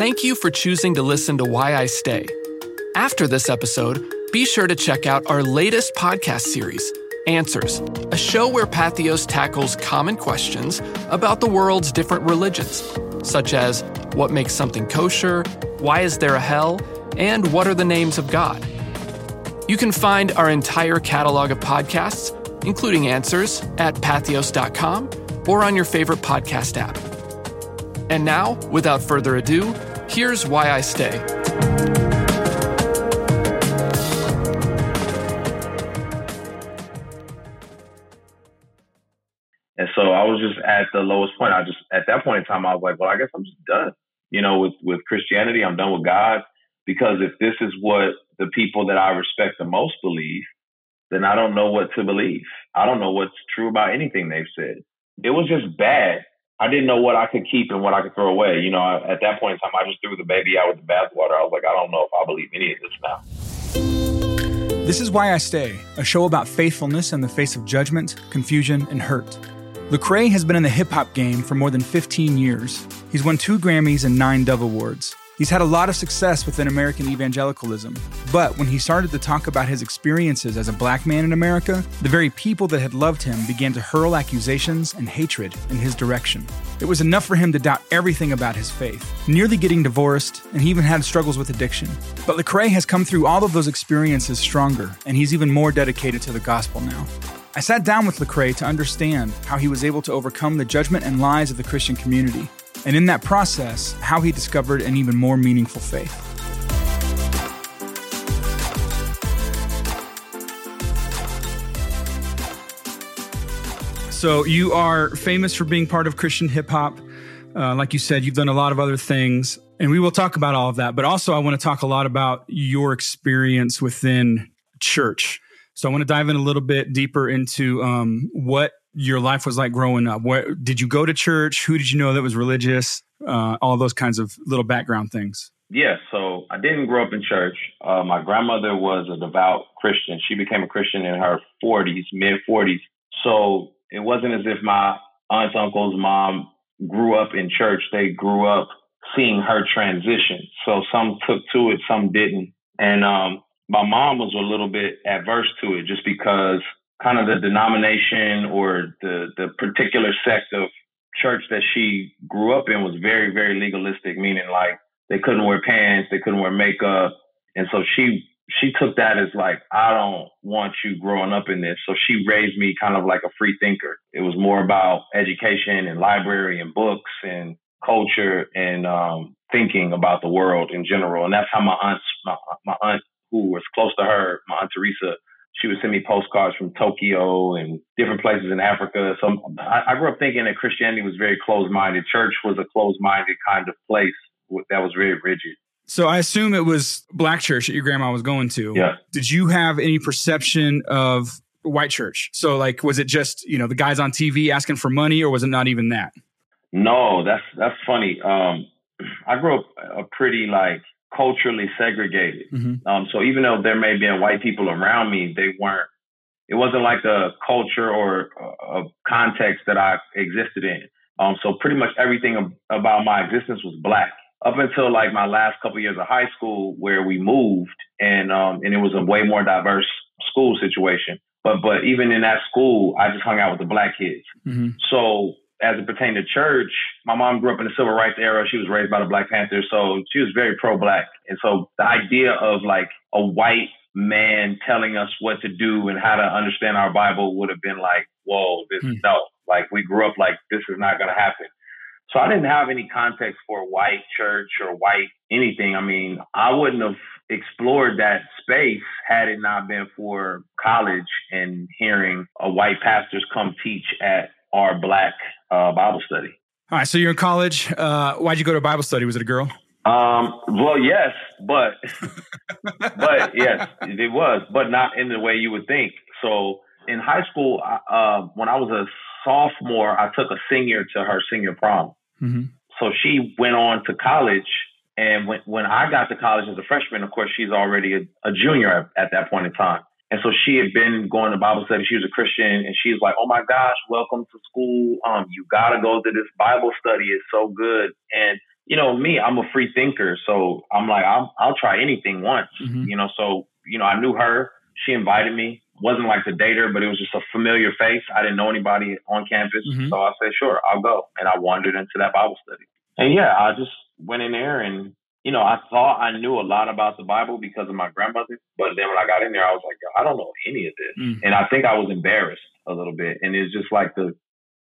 Thank you for choosing to listen to Why I Stay. After this episode, be sure to check out our latest podcast series, Answers, a show where Patheos tackles common questions about the world's different religions, such as what makes something kosher, why is there a hell, and what are the names of God. You can find our entire catalog of podcasts, including Answers, at patheos.com or on your favorite podcast app. And now, without further ado, here's why I stay. And so I was just at the lowest point. I just at that point in time I was like, well, I guess I'm just done. You know, with with Christianity, I'm done with God because if this is what the people that I respect the most believe, then I don't know what to believe. I don't know what's true about anything they've said. It was just bad. I didn't know what I could keep and what I could throw away. You know, at that point in time, I just threw the baby out with the bathwater. I was like, I don't know if I believe any of this now. This is Why I Stay, a show about faithfulness in the face of judgment, confusion, and hurt. Lecrae has been in the hip hop game for more than 15 years. He's won two Grammys and nine Dove Awards. He's had a lot of success within American evangelicalism, but when he started to talk about his experiences as a black man in America, the very people that had loved him began to hurl accusations and hatred in his direction. It was enough for him to doubt everything about his faith, nearly getting divorced, and he even had struggles with addiction. But Lecrae has come through all of those experiences stronger, and he's even more dedicated to the gospel now. I sat down with Lecrae to understand how he was able to overcome the judgment and lies of the Christian community and in that process, how he discovered an even more meaningful faith. So, you are famous for being part of Christian hip hop. Uh, like you said, you've done a lot of other things, and we will talk about all of that. But also, I want to talk a lot about your experience within church. So, I want to dive in a little bit deeper into um, what your life was like growing up. Where did you go to church? Who did you know that was religious? Uh, all those kinds of little background things. Yeah, so I didn't grow up in church. Uh, my grandmother was a devout Christian. She became a Christian in her 40s, mid 40s. So it wasn't as if my aunts, uncles, mom grew up in church. They grew up seeing her transition. So some took to it, some didn't. And um, my mom was a little bit adverse to it just because kind of the denomination or the the particular sect of church that she grew up in was very very legalistic meaning like they couldn't wear pants they couldn't wear makeup. And so she she took that as like i don't want you growing up in this. So she raised me kind of like a free thinker. It was more about education and library and books and culture and um, thinking about the world in general. And that's how my aunt my, my aunt who was close to her my aunt teresa she would send me postcards from Tokyo and different places in Africa. So I, I grew up thinking that Christianity was very closed minded. Church was a closed minded kind of place that was very rigid. So I assume it was black church that your grandma was going to. Yeah. Did you have any perception of white church? So like, was it just you know the guys on TV asking for money, or was it not even that? No, that's that's funny. Um, I grew up a pretty like culturally segregated. Mm-hmm. Um, so even though there may have been white people around me, they weren't. It wasn't like a culture or a context that I existed in. Um, so pretty much everything about my existence was black up until like my last couple of years of high school, where we moved, and um, and it was a way more diverse school situation. But but even in that school, I just hung out with the black kids. Mm-hmm. So as it pertained to church, my mom grew up in the civil rights era. She was raised by the Black Panthers, so she was very pro-black. And so the idea of like a white man telling us what to do and how to understand our Bible would have been like, whoa, this hmm. no, like we grew up like this is not going to happen. So I didn't have any context for white church or white anything. I mean, I wouldn't have explored that space had it not been for college and hearing a white pastors come teach at our black uh, Bible study. All right, so you're in college. Uh, why'd you go to Bible study? Was it a girl? Um, well, yes, but but yes, it was, but not in the way you would think. So in high school, uh, when I was a sophomore, I took a senior to her senior prom. Mm-hmm. So she went on to college, and when when I got to college as a freshman, of course, she's already a, a junior at, at that point in time. And so she had been going to Bible study. She was a Christian, and she's like, "Oh my gosh, welcome to school. Um, you gotta go to this Bible study. It's so good." And you know, me, I'm a free thinker. So I'm like, I'll, I'll try anything once, mm-hmm. you know. So, you know, I knew her. She invited me. Wasn't like to date her, but it was just a familiar face. I didn't know anybody on campus. Mm-hmm. So I said, sure, I'll go. And I wandered into that Bible study. And yeah, I just went in there and, you know, I thought I knew a lot about the Bible because of my grandmother. But then when I got in there, I was like, I don't know any of this. Mm-hmm. And I think I was embarrassed a little bit. And it's just like the,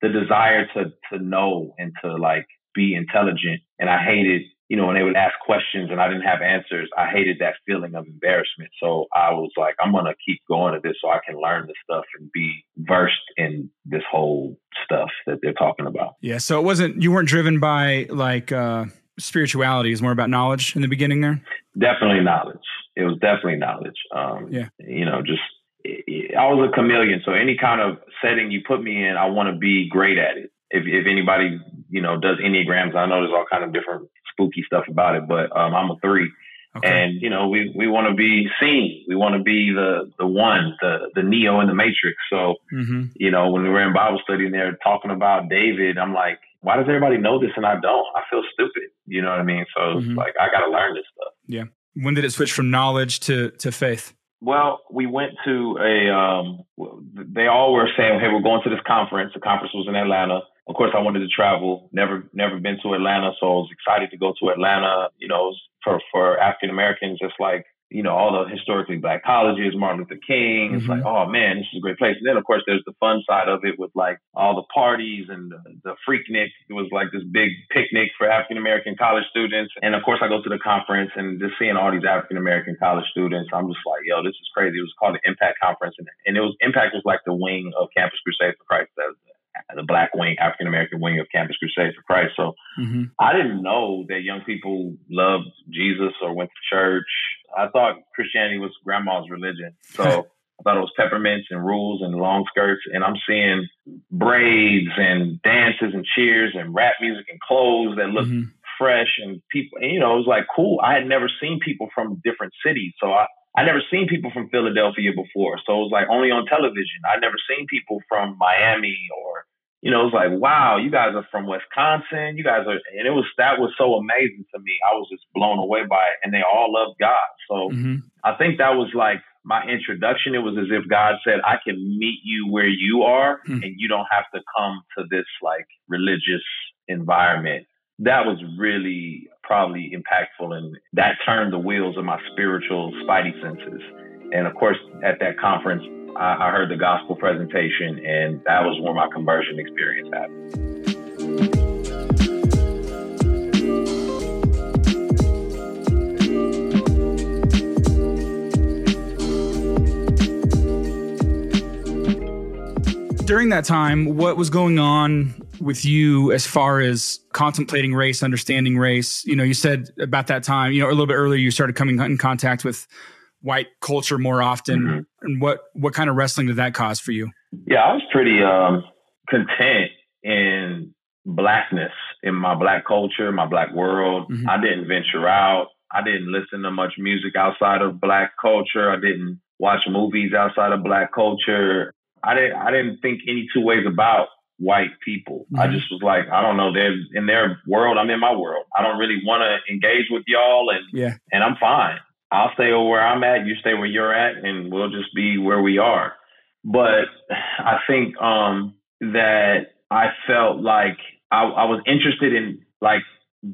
the desire to, to know and to like be intelligent. And I hated, you know, when they would ask questions and I didn't have answers, I hated that feeling of embarrassment. So I was like, I'm going to keep going to this so I can learn this stuff and be versed in this whole stuff that they're talking about. Yeah. So it wasn't, you weren't driven by like, uh, spirituality is more about knowledge in the beginning there? Definitely knowledge. It was definitely knowledge. Um, yeah. You know, just I was a chameleon. So any kind of setting you put me in, I want to be great at it if if anybody you know does enneagrams, I know there's all kind of different spooky stuff about it, but um, I'm a three. Okay. And you know, we, we want to be seen. We want to be the the one, the the Neo in the Matrix. So, mm-hmm. you know, when we were in Bible study and they're talking about David, I'm like, why does everybody know this and I don't? I feel stupid. You know what I mean? So mm-hmm. like, I got to learn this stuff. Yeah. When did it switch from knowledge to to faith? Well, we went to a. Um, they all were saying, "Hey, we're going to this conference." The conference was in Atlanta of course, I wanted to travel. Never, never been to Atlanta, so I was excited to go to Atlanta. You know, for for African Americans, just like you know all the historically black colleges, Martin Luther King. It's mm-hmm. like, oh man, this is a great place. And then of course there's the fun side of it with like all the parties and the, the Freaknik. It was like this big picnic for African American college students. And of course I go to the conference and just seeing all these African American college students, I'm just like, yo, this is crazy. It was called the Impact Conference, and, and it was Impact was like the wing of Campus Crusade for Christ. That the black wing, African American wing of Campus Crusade for Christ. So mm-hmm. I didn't know that young people loved Jesus or went to church. I thought Christianity was grandma's religion. So I thought it was peppermints and rules and long skirts. And I'm seeing braids and dances and cheers and rap music and clothes that look mm-hmm. fresh and people. And, you know, it was like cool. I had never seen people from different cities. So I, I never seen people from Philadelphia before. So it was like only on television. I never seen people from Miami or you know, it was like, wow, you guys are from Wisconsin. You guys are, and it was, that was so amazing to me. I was just blown away by it. And they all love God. So mm-hmm. I think that was like my introduction. It was as if God said, I can meet you where you are mm-hmm. and you don't have to come to this like religious environment. That was really probably impactful. And that turned the wheels of my spiritual spidey senses. And of course, at that conference, I, I heard the gospel presentation, and that was where my conversion experience happened. during that time, what was going on with you as far as contemplating race, understanding race? You know, you said about that time, you know, a little bit earlier, you started coming in contact with white culture more often mm-hmm. and what what kind of wrestling did that cause for you yeah i was pretty um, content in blackness in my black culture my black world mm-hmm. i didn't venture out i didn't listen to much music outside of black culture i didn't watch movies outside of black culture i didn't i didn't think any two ways about white people. Mm-hmm. I just was like, I don't know, they're in their world, I'm in my world. I don't really want to engage with y'all and yeah. and I'm fine. I'll stay where I'm at, you stay where you're at, and we'll just be where we are. But I think um, that I felt like I, I was interested in like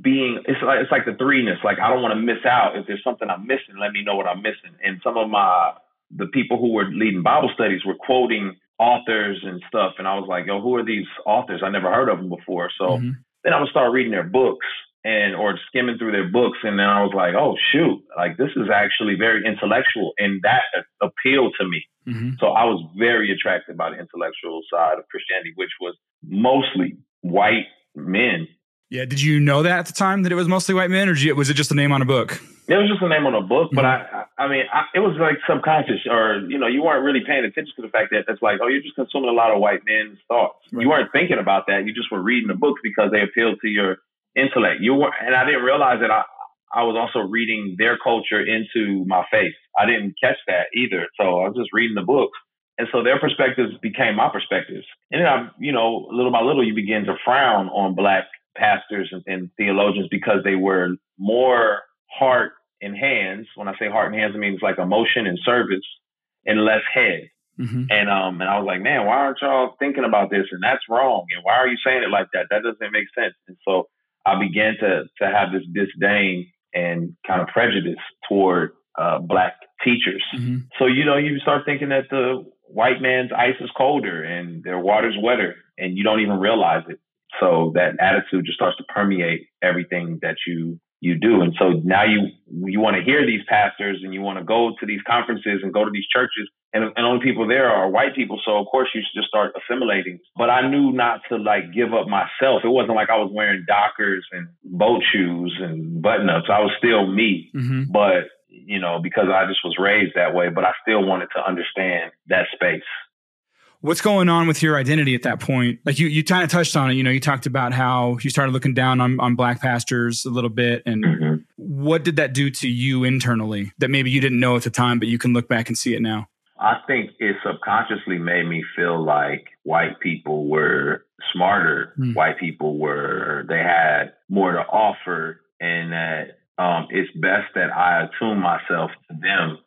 being it's like it's like the threeness. Like I don't want to miss out. If there's something I'm missing, let me know what I'm missing. And some of my the people who were leading Bible studies were quoting authors and stuff, and I was like, yo, who are these authors? I never heard of them before. So mm-hmm. then I would start reading their books and or skimming through their books and then I was like, oh shoot, like this is actually very intellectual and that appealed to me. Mm-hmm. So I was very attracted by the intellectual side of Christianity, which was mostly white men. Yeah, did you know that at the time that it was mostly white men, or was it just a name on a book? It was just a name on a book, but mm-hmm. I, I mean, I, it was like subconscious, or you know, you weren't really paying attention to the fact that it's like, oh, you're just consuming a lot of white men's thoughts. Right. You weren't thinking about that. You just were reading the books because they appealed to your intellect. You were, and I didn't realize that I, I was also reading their culture into my face. I didn't catch that either. So I was just reading the books. And so their perspectives became my perspectives. And then I, you know, little by little, you begin to frown on black pastors and, and theologians because they were more heart and hands. When I say heart and hands, it means like emotion and service and less head. Mm-hmm. And um and I was like, man, why aren't y'all thinking about this? And that's wrong. And why are you saying it like that? That doesn't make sense. And so I began to to have this disdain and kind of prejudice toward uh, black teachers. Mm-hmm. So you know, you start thinking that the white man's ice is colder and their water's wetter, and you don't even realize it. So that attitude just starts to permeate everything that you you do. And so now you you want to hear these pastors and you want to go to these conferences and go to these churches and, and only people there are white people. So of course you just start assimilating. But I knew not to like give up myself. It wasn't like I was wearing Dockers and boat shoes and button ups. I was still me. Mm-hmm. But you know, because I just was raised that way, but I still wanted to understand that space. What's going on with your identity at that point? Like you, you kind of touched on it. You know, you talked about how you started looking down on, on black pastors a little bit. And mm-hmm. what did that do to you internally that maybe you didn't know at the time, but you can look back and see it now? I think it subconsciously made me feel like white people were smarter. Mm. White people were, they had more to offer and that um, it's best that I attune myself to them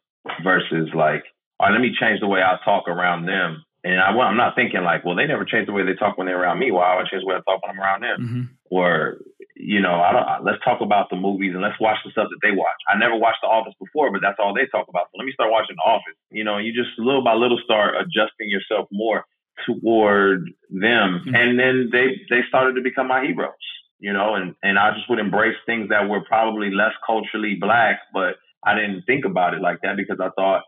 versus like, all right, let me change the way I talk around them. And I, am not thinking like, well, they never changed the way they talk when they're around me. Why well, I change the way I talk when I'm around them? Mm-hmm. Or, you know, I don't, let's talk about the movies and let's watch the stuff that they watch. I never watched The Office before, but that's all they talk about. So let me start watching The Office. You know, you just little by little start adjusting yourself more toward them. Mm-hmm. And then they, they started to become my heroes you know, and, and I just would embrace things that were probably less culturally black, but I didn't think about it like that because I thought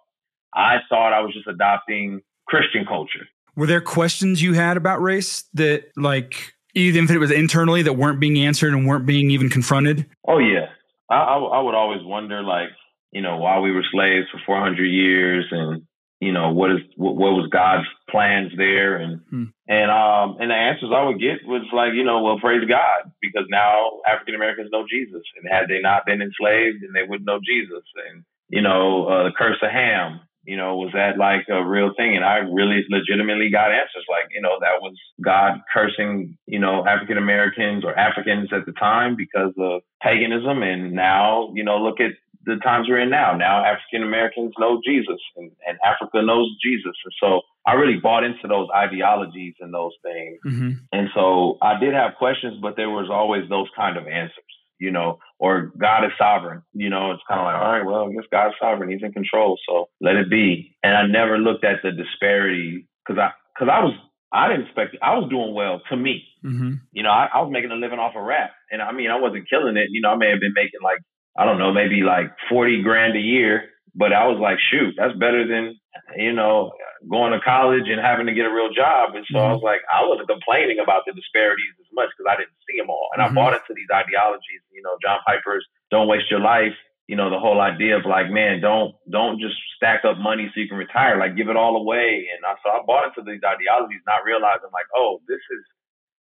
I thought I was just adopting Christian culture. Were there questions you had about race that like even if it was internally that weren't being answered and weren't being even confronted? Oh yeah. I, I, I would always wonder like, you know, why we were slaves for 400 years and you know what is what, what was God's plans there and hmm. and um and the answers I would get was like you know well praise God because now African Americans know Jesus and had they not been enslaved then they wouldn't know Jesus and you know uh, the curse of Ham you know was that like a real thing and I really legitimately got answers like you know that was God cursing you know African Americans or Africans at the time because of paganism and now you know look at the times we're in now. Now African Americans know Jesus and, and, Africa knows Jesus. And so I really bought into those ideologies and those things. Mm-hmm. And so I did have questions, but there was always those kind of answers, you know, or God is sovereign. You know, it's kind of like, all right, well, I guess God's sovereign. He's in control. So let it be. And I never looked at the disparity because I, because I was I didn't expect it. I was doing well to me. Mm-hmm. You know, I, I, was making a living off of rap. And I mean, I wasn't killing it. You know, I may have been making like I don't know, maybe like 40 grand a year. But I was like, shoot, that's better than, you know, going to college and having to get a real job. And so mm-hmm. I was like, I wasn't complaining about the disparities as much because I didn't see them all. And mm-hmm. I bought into these ideologies, you know, John Piper's don't waste your life. You know, the whole idea of like, man, don't don't just stack up money so you can retire. Like, give it all away. And I, so I bought into these ideologies, not realizing like, oh, this is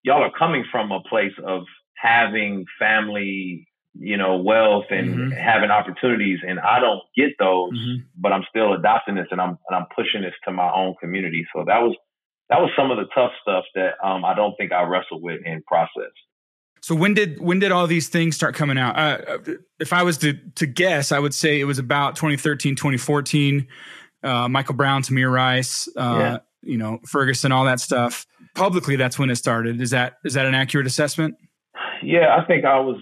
y'all are coming from a place of having family you know, wealth and mm-hmm. having opportunities. And I don't get those, mm-hmm. but I'm still adopting this and I'm and I'm pushing this to my own community. So that was that was some of the tough stuff that um, I don't think I wrestled with in process. So when did when did all these things start coming out? Uh, if I was to to guess, I would say it was about 2013, 2014. Uh, Michael Brown, Tamir Rice, uh, yeah. you know, Ferguson, all that stuff. Publicly, that's when it started. Is that is that an accurate assessment? Yeah, I think I was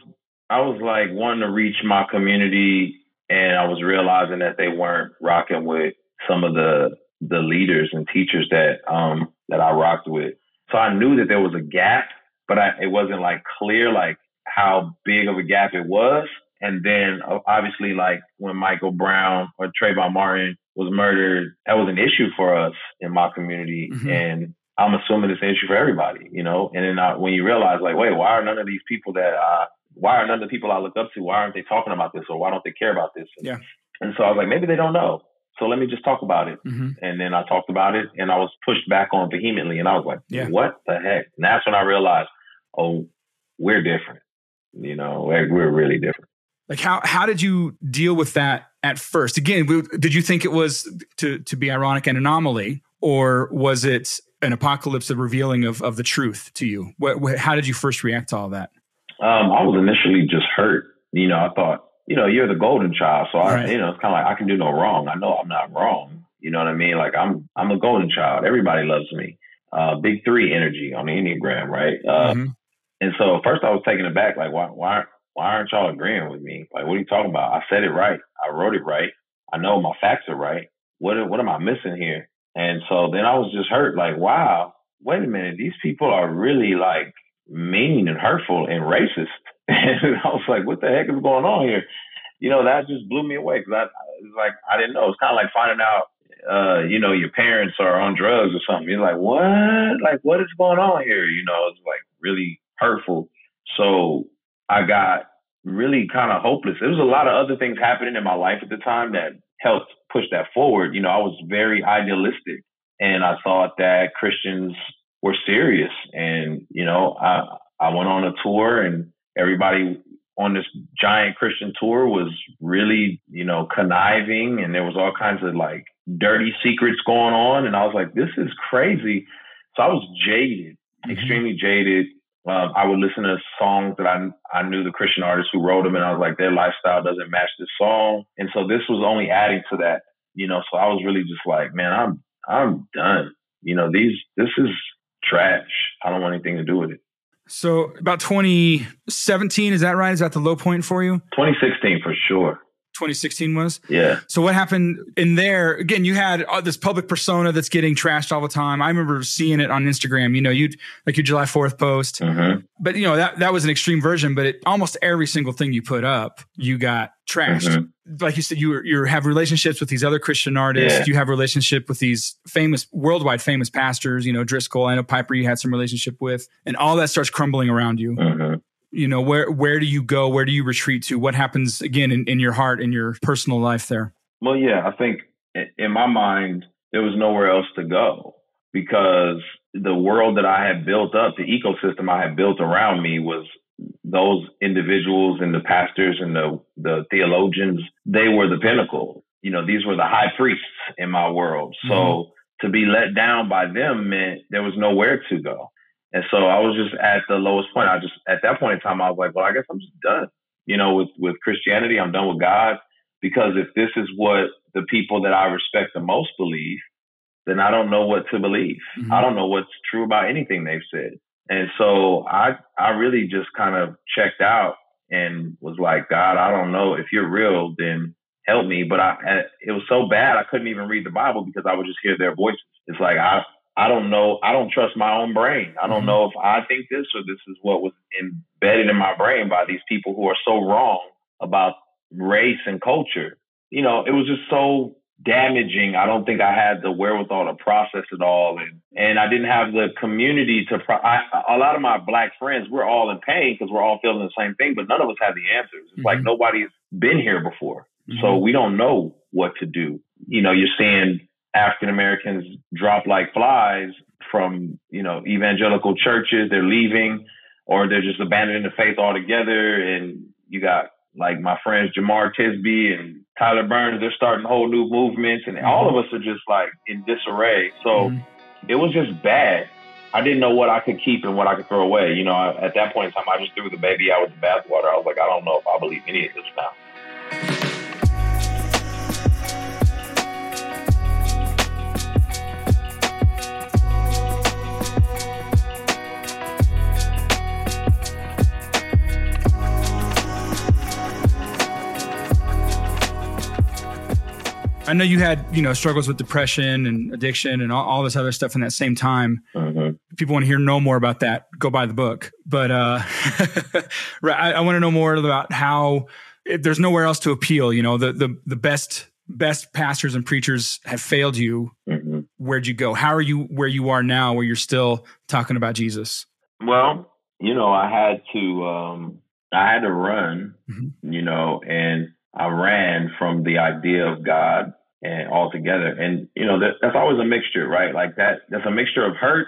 I was like wanting to reach my community and I was realizing that they weren't rocking with some of the the leaders and teachers that um that I rocked with. So I knew that there was a gap, but I, it wasn't like clear like how big of a gap it was. And then obviously like when Michael Brown or Trayvon Martin was murdered, that was an issue for us in my community. Mm-hmm. And I'm assuming it's an issue for everybody, you know. And then I, when you realize, like, wait, why are none of these people that I why are none of the people I look up to, why aren't they talking about this or why don't they care about this? And, yeah. and so I was like, maybe they don't know. So let me just talk about it. Mm-hmm. And then I talked about it and I was pushed back on vehemently. And I was like, yeah. what the heck? And that's when I realized, oh, we're different. You know, we're, we're really different. Like how how did you deal with that at first? Again, did you think it was to to be ironic and anomaly, or was it an apocalypse, of revealing of of the truth to you? What, how did you first react to all that? Um, I was initially just hurt. You know, I thought, you know, you're the golden child, so I, right. you know, it's kind of like I can do no wrong. I know I'm not wrong. You know what I mean? Like I'm, I'm a golden child. Everybody loves me. Uh, big three energy on the Enneagram, right? Uh, mm-hmm. And so first I was taken aback, like, why, why, why aren't y'all agreeing with me? Like, what are you talking about? I said it right. I wrote it right. I know my facts are right. What, what am I missing here? And so then I was just hurt, like, wow, wait a minute, these people are really like mean and hurtful and racist. And I was like, what the heck is going on here? You know, that just blew me away because I, it's like, I didn't know. It's kind of like finding out, uh, you know, your parents are on drugs or something. You're like, what? Like, what is going on here? You know, it's like really hurtful. So I got really kind of hopeless. There was a lot of other things happening in my life at the time that helped push that forward. You know, I was very idealistic and I thought that Christians were serious. And, you know, I, I went on a tour and everybody on this giant Christian tour was really, you know, conniving and there was all kinds of like dirty secrets going on. And I was like, this is crazy. So I was jaded, mm-hmm. extremely jaded. Um, I would listen to songs that I I knew the Christian artists who wrote them, and I was like, their lifestyle doesn't match this song, and so this was only adding to that, you know. So I was really just like, man, I'm I'm done. You know, these this is trash. I don't want anything to do with it. So about 2017, is that right? Is that the low point for you? 2016 for sure. 2016 was. Yeah. So what happened in there? Again, you had uh, this public persona that's getting trashed all the time. I remember seeing it on Instagram. You know, you'd like your July 4th post, mm-hmm. but you know that that was an extreme version. But it, almost every single thing you put up, you got trashed. Mm-hmm. Like you said, you you have relationships with these other Christian artists. Yeah. You have relationship with these famous, worldwide famous pastors. You know, Driscoll. I know Piper. You had some relationship with, and all that starts crumbling around you. Mm-hmm you know where where do you go where do you retreat to what happens again in, in your heart in your personal life there well yeah i think in my mind there was nowhere else to go because the world that i had built up the ecosystem i had built around me was those individuals and the pastors and the the theologians they were the pinnacle you know these were the high priests in my world so mm-hmm. to be let down by them meant there was nowhere to go and so I was just at the lowest point. I just at that point in time I was like, well, I guess I'm just done. You know, with with Christianity, I'm done with God because if this is what the people that I respect the most believe, then I don't know what to believe. Mm-hmm. I don't know what's true about anything they've said. And so I I really just kind of checked out and was like, God, I don't know if you're real, then help me. But I it was so bad I couldn't even read the Bible because I would just hear their voices. It's like I I don't know. I don't trust my own brain. I don't mm-hmm. know if I think this or this is what was embedded in my brain by these people who are so wrong about race and culture. You know, it was just so damaging. I don't think I had the wherewithal to process it all, and and I didn't have the community to. Pro- I, a lot of my black friends, we're all in pain because we're all feeling the same thing, but none of us have the answers. It's mm-hmm. like nobody's been here before, mm-hmm. so we don't know what to do. You know, you're seeing African Americans drop like flies from, you know, evangelical churches. They're leaving or they're just abandoning the faith altogether. And you got like my friends Jemar Tisby and Tyler Burns, they're starting whole new movements and all of us are just like in disarray. So mm-hmm. it was just bad. I didn't know what I could keep and what I could throw away. You know, I, at that point in time, I just threw the baby out with the bathwater. I was like, I don't know if I believe any of this now. Know you had, you know, struggles with depression and addiction and all, all this other stuff in that same time. Mm-hmm. people want to hear no more about that, go buy the book. But uh, I, I want to know more about how if there's nowhere else to appeal. You know, the the the best best pastors and preachers have failed you. Mm-hmm. Where'd you go? How are you where you are now, where you're still talking about Jesus? Well, you know, I had to um, I had to run. Mm-hmm. You know, and I ran from the idea of God and all together. And you know, that, that's always a mixture, right? Like that. That's a mixture of hurt,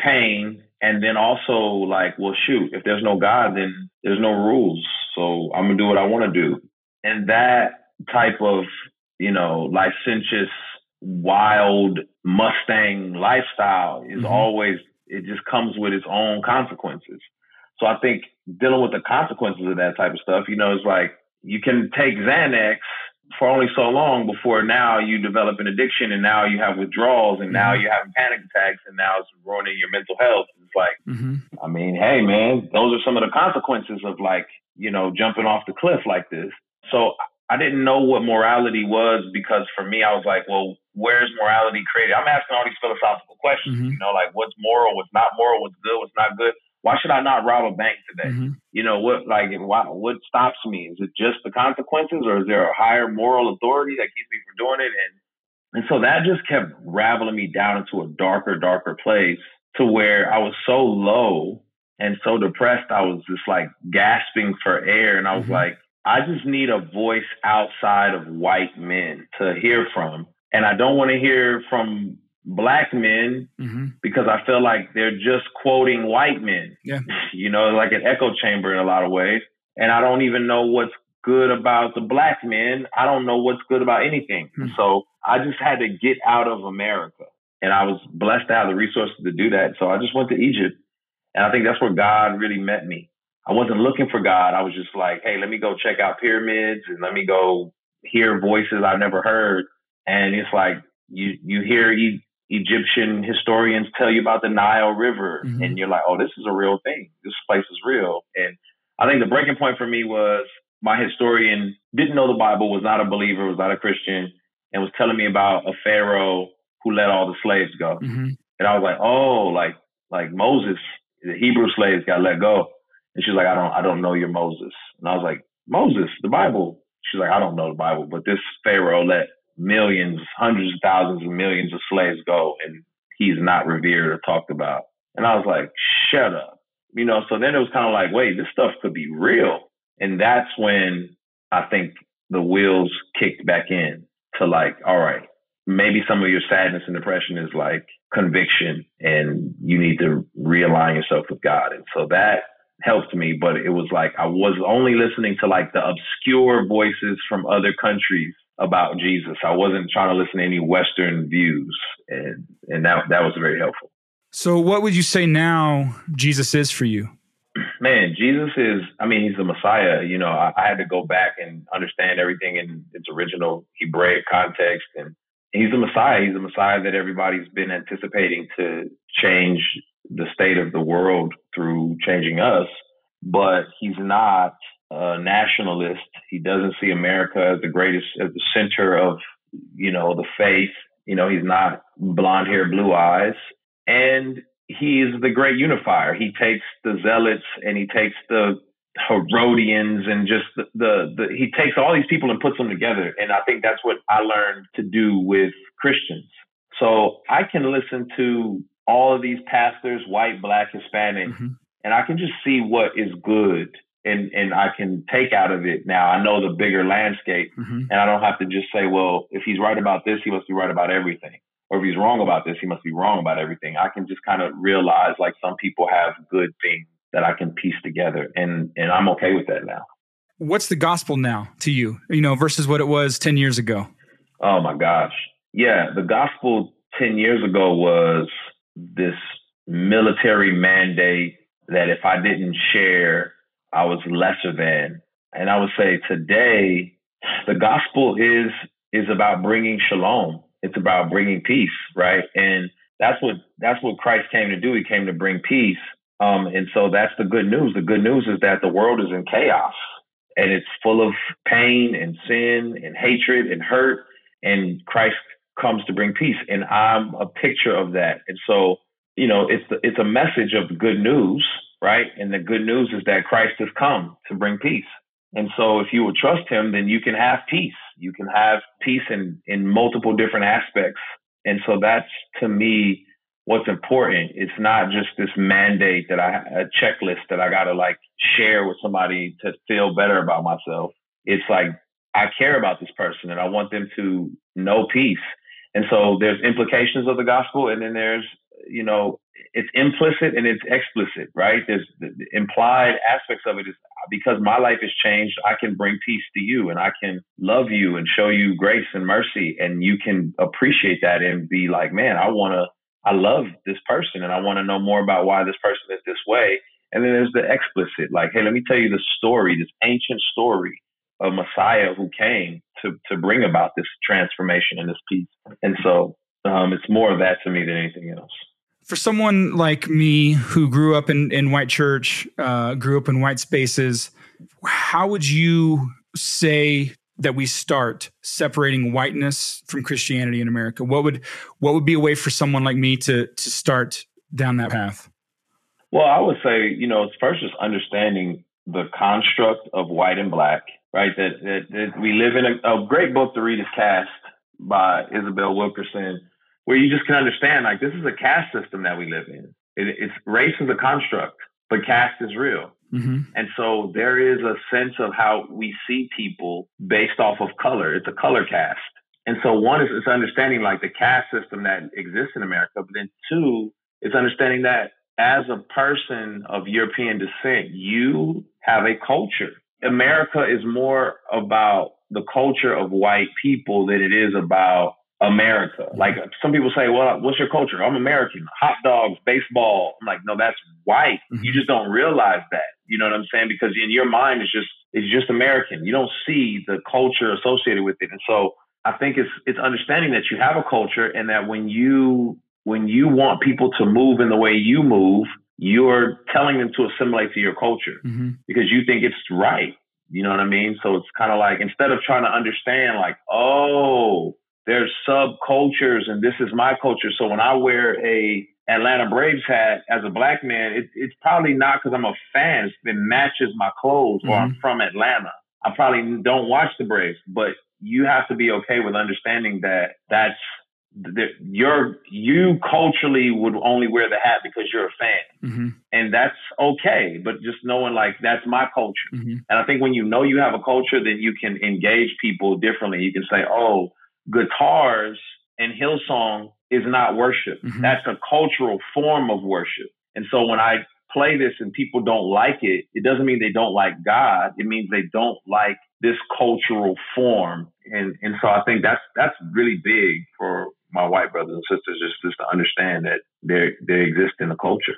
pain, and then also like, well, shoot, if there's no God, then there's no rules. So I'm gonna do what I want to do. And that type of you know licentious, wild Mustang lifestyle is mm-hmm. always. It just comes with its own consequences. So I think dealing with the consequences of that type of stuff, you know, it's like you can take Xanax for only so long before now you develop an addiction and now you have withdrawals and now mm-hmm. you're having panic attacks and now it's ruining your mental health. It's like, mm-hmm. I mean, hey man, those are some of the consequences of like, you know, jumping off the cliff like this. So I didn't know what morality was because for me, I was like, well, where's morality created? I'm asking all these philosophical questions, mm-hmm. you know, like what's moral, what's not moral, what's good, what's not good. Why should I not rob a bank today? Mm-hmm. You know, what, like, why, what stops me? Is it just the consequences or is there a higher moral authority that keeps me from doing it? And, and so that just kept raveling me down into a darker, darker place to where I was so low and so depressed. I was just like gasping for air. And I was mm-hmm. like, I just need a voice outside of white men to hear from. And I don't want to hear from black men mm-hmm. because I feel like they're just quoting white men. Yeah. You know, like an echo chamber in a lot of ways. And I don't even know what's good about the black men. I don't know what's good about anything. Mm-hmm. So I just had to get out of America. And I was blessed to have the resources to do that. So I just went to Egypt. And I think that's where God really met me. I wasn't looking for God. I was just like, hey, let me go check out pyramids and let me go hear voices I've never heard. And it's like you you hear e- Egyptian historians tell you about the Nile River, mm-hmm. and you're like, oh, this is a real thing. This place is real. And I think the breaking point for me was my historian didn't know the Bible, was not a believer, was not a Christian, and was telling me about a pharaoh who let all the slaves go. Mm-hmm. And I was like, oh, like like Moses, the Hebrew slaves got let go. And she's like, I don't, I don't know your Moses. And I was like, Moses, the Bible. She's like, I don't know the Bible, but this Pharaoh let millions, hundreds of thousands of millions of slaves go and he's not revered or talked about. And I was like, shut up. You know, so then it was kind of like, wait, this stuff could be real. And that's when I think the wheels kicked back in to like, all right, maybe some of your sadness and depression is like conviction and you need to realign yourself with God. And so that helped me, but it was like I was only listening to like the obscure voices from other countries about Jesus. I wasn't trying to listen to any Western views, and and that that was very helpful. So, what would you say now Jesus is for you? Man, Jesus is. I mean, he's the Messiah. You know, I, I had to go back and understand everything in its original Hebraic context, and he's the Messiah. He's the Messiah that everybody's been anticipating to change the state of the world through changing us, but he's not nationalist. He doesn't see America as the greatest, as the center of, you know, the faith. You know, he's not blonde hair, blue eyes. And he is the great unifier. He takes the zealots and he takes the Herodians and just the, the, the he takes all these people and puts them together. And I think that's what I learned to do with Christians. So I can listen to all of these pastors, white, black, Hispanic, mm-hmm. and I can just see what is good and and I can take out of it now. I know the bigger landscape, mm-hmm. and I don't have to just say, well, if he's right about this, he must be right about everything, or if he's wrong about this, he must be wrong about everything. I can just kind of realize like some people have good things that I can piece together, and and I'm okay with that now. What's the gospel now to you? You know, versus what it was ten years ago. Oh my gosh, yeah, the gospel ten years ago was this military mandate that if I didn't share, I was lesser than. And I would say today, the gospel is is about bringing shalom. It's about bringing peace, right? And that's what that's what Christ came to do. He came to bring peace. Um, and so that's the good news. The good news is that the world is in chaos and it's full of pain and sin and hatred and hurt. And Christ comes to bring peace. And I'm a picture of that. And so, you know, it's the, it's a message of good news, right? And the good news is that Christ has come to bring peace. And so if you will trust him, then you can have peace. You can have peace in, in multiple different aspects. And so that's to me what's important. It's not just this mandate that I a checklist that I gotta like share with somebody to feel better about myself. It's like I care about this person and I want them to know peace. And so there's implications of the gospel, and then there's, you know, it's implicit and it's explicit, right? There's the implied aspects of it is because my life has changed, I can bring peace to you and I can love you and show you grace and mercy. And you can appreciate that and be like, man, I want to, I love this person and I want to know more about why this person is this way. And then there's the explicit, like, hey, let me tell you the story, this ancient story of Messiah who came to to bring about this transformation and this peace. And so um, it's more of that to me than anything else. For someone like me who grew up in, in white church, uh, grew up in white spaces, how would you say that we start separating whiteness from Christianity in America? What would what would be a way for someone like me to to start down that path? Well, I would say, you know, it's first just understanding the construct of white and black, right? That that, that we live in a, a great book to read is Caste by Isabel Wilkerson, where you just can understand like this is a caste system that we live in. It, it's race is a construct, but caste is real. Mm-hmm. And so there is a sense of how we see people based off of color. It's a color caste. And so one is it's understanding like the caste system that exists in America, but then two, it's understanding that as a person of European descent, you have a culture. America is more about the culture of white people than it is about America. Like some people say, well, what's your culture? I'm American. Hot dogs, baseball. I'm like, no, that's white. Mm-hmm. You just don't realize that. You know what I'm saying? Because in your mind, it's just it's just American. You don't see the culture associated with it. And so I think it's it's understanding that you have a culture and that when you when you want people to move in the way you move, you're telling them to assimilate to your culture mm-hmm. because you think it's right. You know what I mean? So it's kind of like instead of trying to understand, like, oh, there's subcultures and this is my culture. So when I wear a Atlanta Braves hat as a black man, it, it's probably not because I'm a fan. It matches my clothes or mm-hmm. I'm from Atlanta. I probably don't watch the Braves, but you have to be okay with understanding that that's that you're you culturally would only wear the hat because you're a fan, mm-hmm. and that's okay. But just knowing like that's my culture, mm-hmm. and I think when you know you have a culture, then you can engage people differently. You can say, "Oh, guitars and Hillsong is not worship. Mm-hmm. That's a cultural form of worship." And so when I play this and people don't like it, it doesn't mean they don't like God. It means they don't like this cultural form. And and so I think that's that's really big for my white brothers and sisters just just to understand that they they exist in the culture.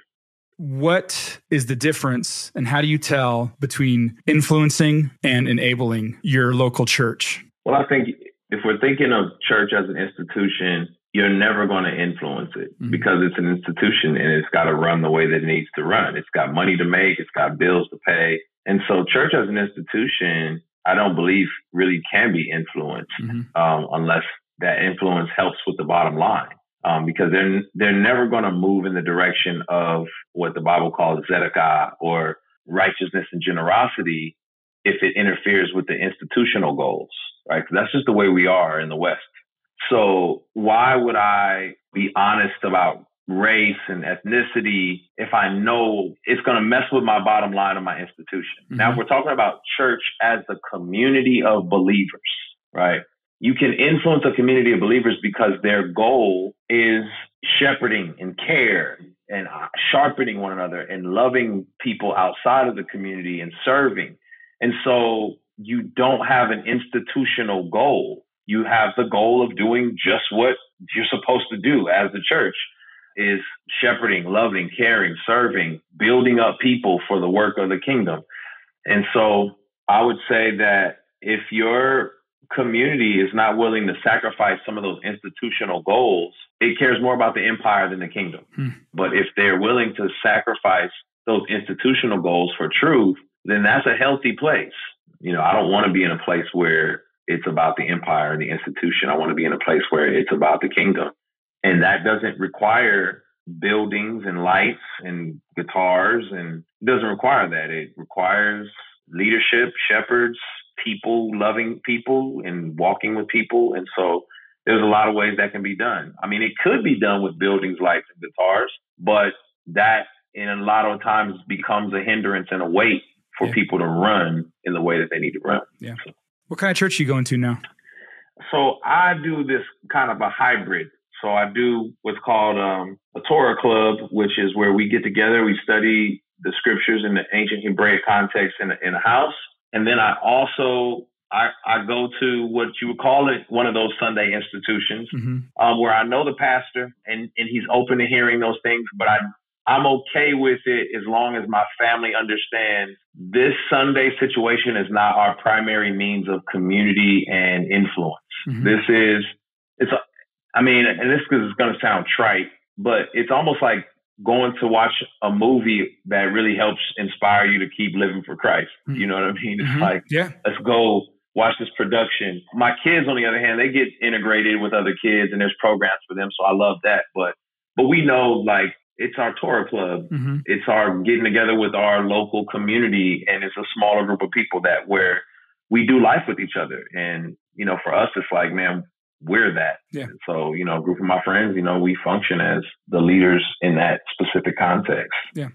What is the difference and how do you tell between influencing and enabling your local church? Well, I think if we're thinking of church as an institution, you're never going to influence it mm-hmm. because it's an institution and it's got to run the way that it needs to run. It's got money to make, it's got bills to pay. And so, church as an institution, I don't believe really can be influenced mm-hmm. um, unless that influence helps with the bottom line. Um, because they're they're never going to move in the direction of what the Bible calls tzedakah or righteousness and generosity if it interferes with the institutional goals, right? That's just the way we are in the West. So why would I be honest about race and ethnicity if I know it's going to mess with my bottom line of my institution? Mm-hmm. Now, we're talking about church as the community of believers, right? You can influence a community of believers because their goal is shepherding and care and sharpening one another and loving people outside of the community and serving. And so you don't have an institutional goal. You have the goal of doing just what you're supposed to do as the church is shepherding, loving, caring, serving, building up people for the work of the kingdom. And so I would say that if your community is not willing to sacrifice some of those institutional goals, it cares more about the empire than the kingdom. Hmm. But if they're willing to sacrifice those institutional goals for truth, then that's a healthy place. You know, I don't want to be in a place where it's about the empire and the institution. I want to be in a place where it's about the kingdom. And that doesn't require buildings and lights and guitars and it doesn't require that. It requires leadership, shepherds, people loving people and walking with people. And so there's a lot of ways that can be done. I mean, it could be done with buildings, lights, and guitars, but that in a lot of times becomes a hindrance and a weight for yeah. people to run in the way that they need to run. Yeah. What kind of church are you going to now? So I do this kind of a hybrid. So I do what's called um, a Torah club, which is where we get together, we study the scriptures in the ancient Hebraic context in a, in a house, and then I also I, I go to what you would call it one of those Sunday institutions mm-hmm. um, where I know the pastor and, and he's open to hearing those things, but I I'm okay with it as long as my family understands this Sunday situation is not our primary means of community and influence. Mm-hmm. This is, it's, I mean, and this is going to sound trite, but it's almost like going to watch a movie that really helps inspire you to keep living for Christ. Mm-hmm. You know what I mean? It's mm-hmm. like, yeah. let's go watch this production. My kids, on the other hand, they get integrated with other kids and there's programs for them. So I love that. But, but we know like it's our Torah club. Mm-hmm. It's our getting together with our local community. And it's a smaller group of people that where we do life with each other. And, you know, for us, it's like, man, we're that. Yeah. So, you know, a group of my friends, you know, we function as the leaders in that specific context. Yeah.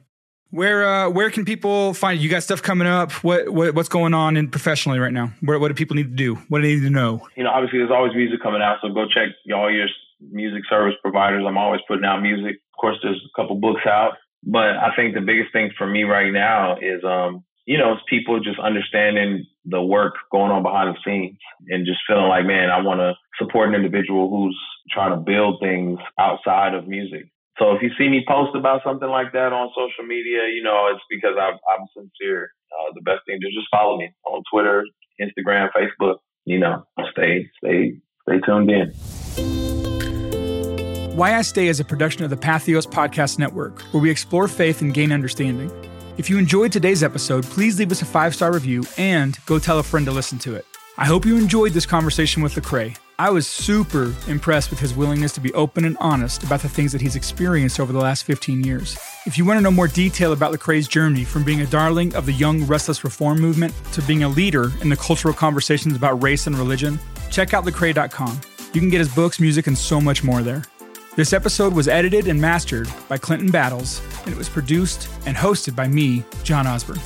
Where uh, where can people find you? got stuff coming up. What, what what's going on in professionally right now? Where, what do people need to do? What do they need to know? You know, obviously there's always music coming out, so go check all your music service providers. I'm always putting out music. Course, there's a couple books out, but I think the biggest thing for me right now is um, you know, it's people just understanding the work going on behind the scenes and just feeling like, man, I want to support an individual who's trying to build things outside of music. So if you see me post about something like that on social media, you know, it's because I'm, I'm sincere. Uh, the best thing to just follow me on Twitter, Instagram, Facebook. You know, stay, stay, stay tuned in. Why I Stay is a production of the Patheos Podcast Network, where we explore faith and gain understanding. If you enjoyed today's episode, please leave us a five star review and go tell a friend to listen to it. I hope you enjoyed this conversation with Lecrae. I was super impressed with his willingness to be open and honest about the things that he's experienced over the last 15 years. If you want to know more detail about Lecrae's journey from being a darling of the young restless reform movement to being a leader in the cultural conversations about race and religion, check out lecrae.com. You can get his books, music, and so much more there. This episode was edited and mastered by Clinton Battles, and it was produced and hosted by me, John Osborne.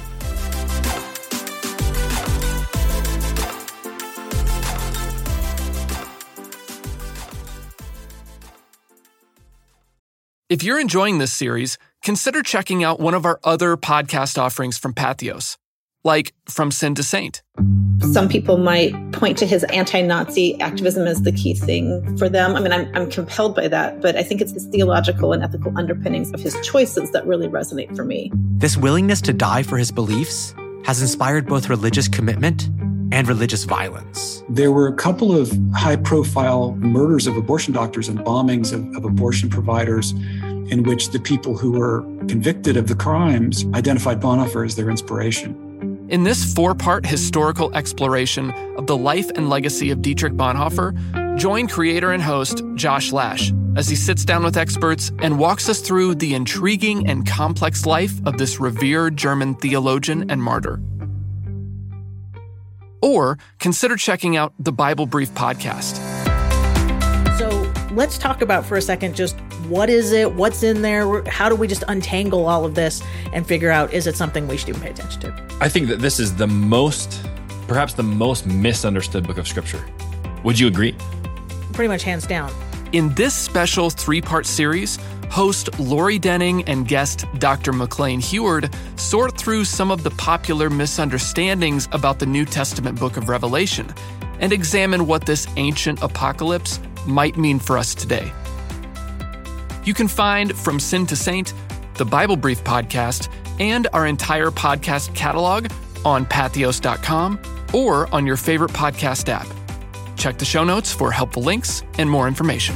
If you're enjoying this series, consider checking out one of our other podcast offerings from Patheos, like From Sin to Saint. Some people might point to his anti Nazi activism as the key thing for them. I mean, I'm, I'm compelled by that, but I think it's his theological and ethical underpinnings of his choices that really resonate for me. This willingness to die for his beliefs has inspired both religious commitment and religious violence. There were a couple of high profile murders of abortion doctors and bombings of, of abortion providers in which the people who were convicted of the crimes identified Bonhoeffer as their inspiration. In this four part historical exploration of the life and legacy of Dietrich Bonhoeffer, join creator and host Josh Lash as he sits down with experts and walks us through the intriguing and complex life of this revered German theologian and martyr. Or consider checking out the Bible Brief podcast. So let's talk about for a second just what is it? What's in there? How do we just untangle all of this and figure out is it something we should even pay attention to? I think that this is the most, perhaps the most misunderstood book of Scripture. Would you agree? Pretty much hands down. In this special three part series, host Lori Denning and guest Dr. McLean Heward sort through some of the popular misunderstandings about the New Testament book of Revelation and examine what this ancient apocalypse might mean for us today. You can find From Sin to Saint, the Bible Brief podcast, and our entire podcast catalog on patheos.com or on your favorite podcast app. Check the show notes for helpful links and more information.